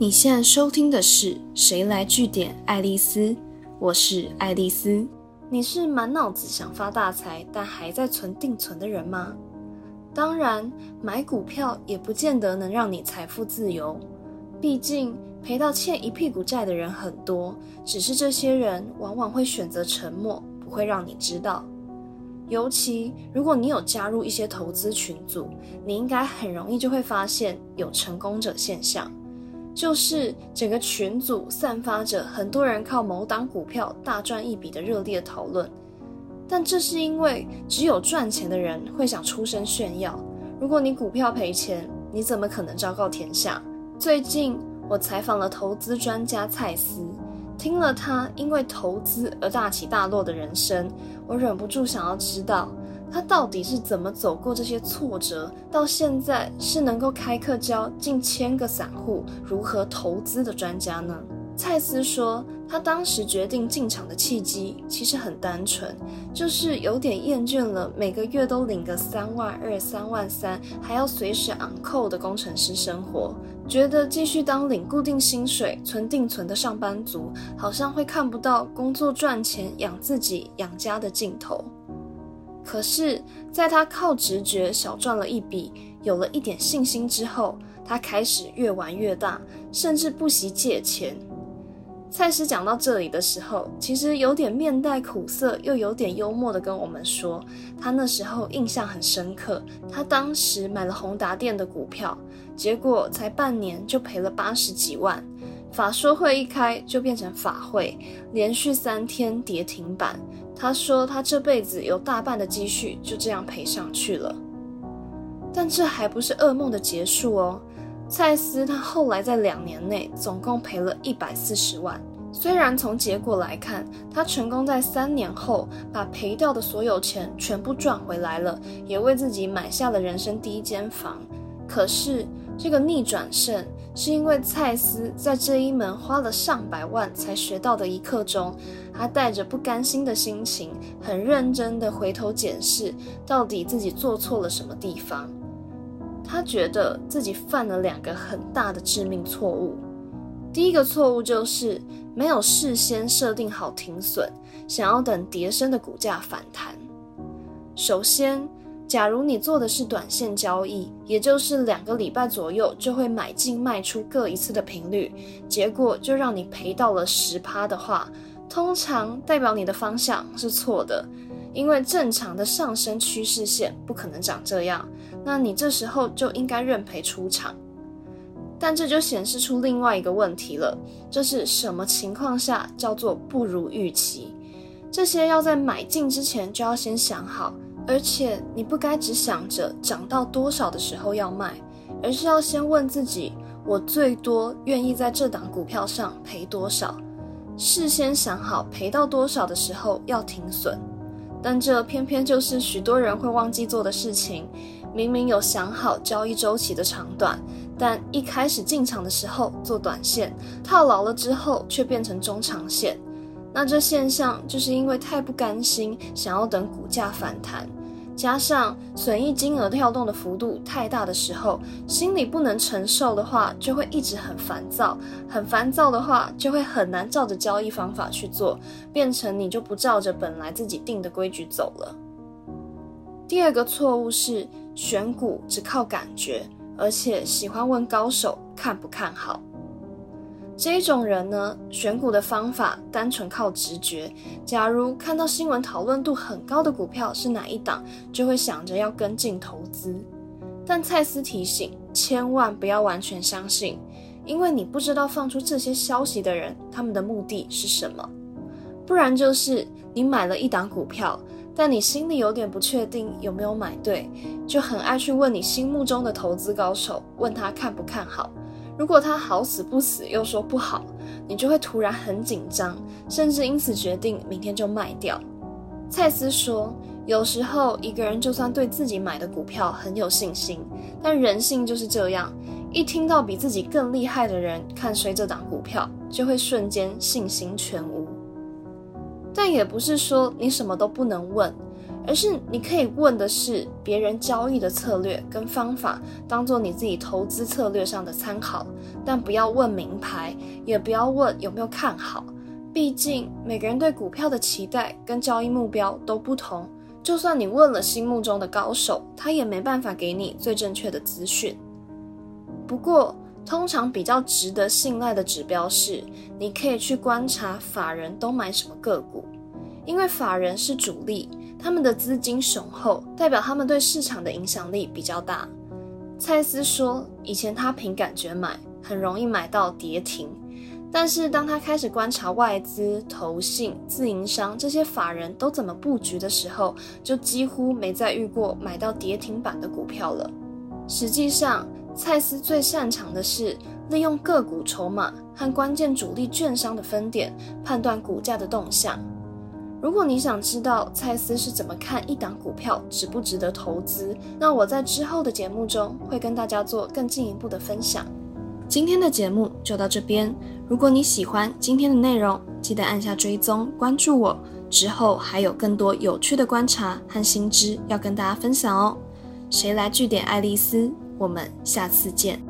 你现在收听的是《谁来据点爱丽丝》，我是爱丽丝。你是满脑子想发大财，但还在存定存的人吗？当然，买股票也不见得能让你财富自由。毕竟，赔到欠一屁股债的人很多，只是这些人往往会选择沉默，不会让你知道。尤其如果你有加入一些投资群组，你应该很容易就会发现有成功者现象，就是整个群组散发着很多人靠某档股票大赚一笔的热烈讨论。但这是因为只有赚钱的人会想出声炫耀。如果你股票赔钱，你怎么可能昭告天下？最近我采访了投资专家蔡司。听了他因为投资而大起大落的人生，我忍不住想要知道他到底是怎么走过这些挫折，到现在是能够开课教近千个散户如何投资的专家呢？蔡司说，他当时决定进场的契机其实很单纯，就是有点厌倦了每个月都领个三万二、三万三，还要随时昂扣的工程师生活，觉得继续当领固定薪水、存定存的上班族，好像会看不到工作赚钱养自己、养家的尽头。可是，在他靠直觉小赚了一笔，有了一点信心之后，他开始越玩越大，甚至不惜借钱。蔡司讲到这里的时候，其实有点面带苦涩，又有点幽默的跟我们说，他那时候印象很深刻。他当时买了宏达电的股票，结果才半年就赔了八十几万。法说会一开就变成法会，连续三天跌停板。他说他这辈子有大半的积蓄就这样赔上去了。但这还不是噩梦的结束哦。蔡司他后来在两年内总共赔了一百四十万。虽然从结果来看，他成功在三年后把赔掉的所有钱全部赚回来了，也为自己买下了人生第一间房。可是这个逆转胜，是因为蔡司在这一门花了上百万才学到的一课中，他带着不甘心的心情，很认真的回头检视，到底自己做错了什么地方。他觉得自己犯了两个很大的致命错误。第一个错误就是没有事先设定好停损，想要等跌升的股价反弹。首先，假如你做的是短线交易，也就是两个礼拜左右就会买进卖出各一次的频率，结果就让你赔到了十趴的话，通常代表你的方向是错的。因为正常的上升趋势线不可能长这样，那你这时候就应该认赔出场。但这就显示出另外一个问题了，这是什么情况下叫做不如预期？这些要在买进之前就要先想好，而且你不该只想着涨到多少的时候要卖，而是要先问自己：我最多愿意在这档股票上赔多少？事先想好赔到多少的时候要停损。但这偏偏就是许多人会忘记做的事情。明明有想好交易周期的长短，但一开始进场的时候做短线，套牢了之后却变成中长线。那这现象就是因为太不甘心，想要等股价反弹。加上损益金额跳动的幅度太大的时候，心里不能承受的话，就会一直很烦躁。很烦躁的话，就会很难照着交易方法去做，变成你就不照着本来自己定的规矩走了。第二个错误是选股只靠感觉，而且喜欢问高手看不看好。这一种人呢，选股的方法单纯靠直觉。假如看到新闻讨论度很高的股票是哪一档，就会想着要跟进投资。但蔡司提醒，千万不要完全相信，因为你不知道放出这些消息的人他们的目的是什么。不然就是你买了一档股票，但你心里有点不确定有没有买对，就很爱去问你心目中的投资高手，问他看不看好。如果他好死不死又说不好，你就会突然很紧张，甚至因此决定明天就卖掉。蔡司说，有时候一个人就算对自己买的股票很有信心，但人性就是这样，一听到比自己更厉害的人看衰这档股票，就会瞬间信心全无。但也不是说你什么都不能问，而是你可以问的是别人交易的策略跟方法，当做你自己投资策略上的参考，但不要问名牌，也不要问有没有看好。毕竟每个人对股票的期待跟交易目标都不同，就算你问了心目中的高手，他也没办法给你最正确的资讯。不过，通常比较值得信赖的指标是，你可以去观察法人都买什么个股，因为法人是主力。他们的资金雄厚，代表他们对市场的影响力比较大。蔡司说，以前他凭感觉买，很容易买到跌停。但是当他开始观察外资、投信、自营商这些法人都怎么布局的时候，就几乎没再遇过买到跌停板的股票了。实际上，蔡司最擅长的是利用个股筹码和关键主力券商的分点，判断股价的动向。如果你想知道蔡司是怎么看一档股票值不值得投资，那我在之后的节目中会跟大家做更进一步的分享。今天的节目就到这边，如果你喜欢今天的内容，记得按下追踪关注我，之后还有更多有趣的观察和新知要跟大家分享哦。谁来据点爱丽丝？我们下次见。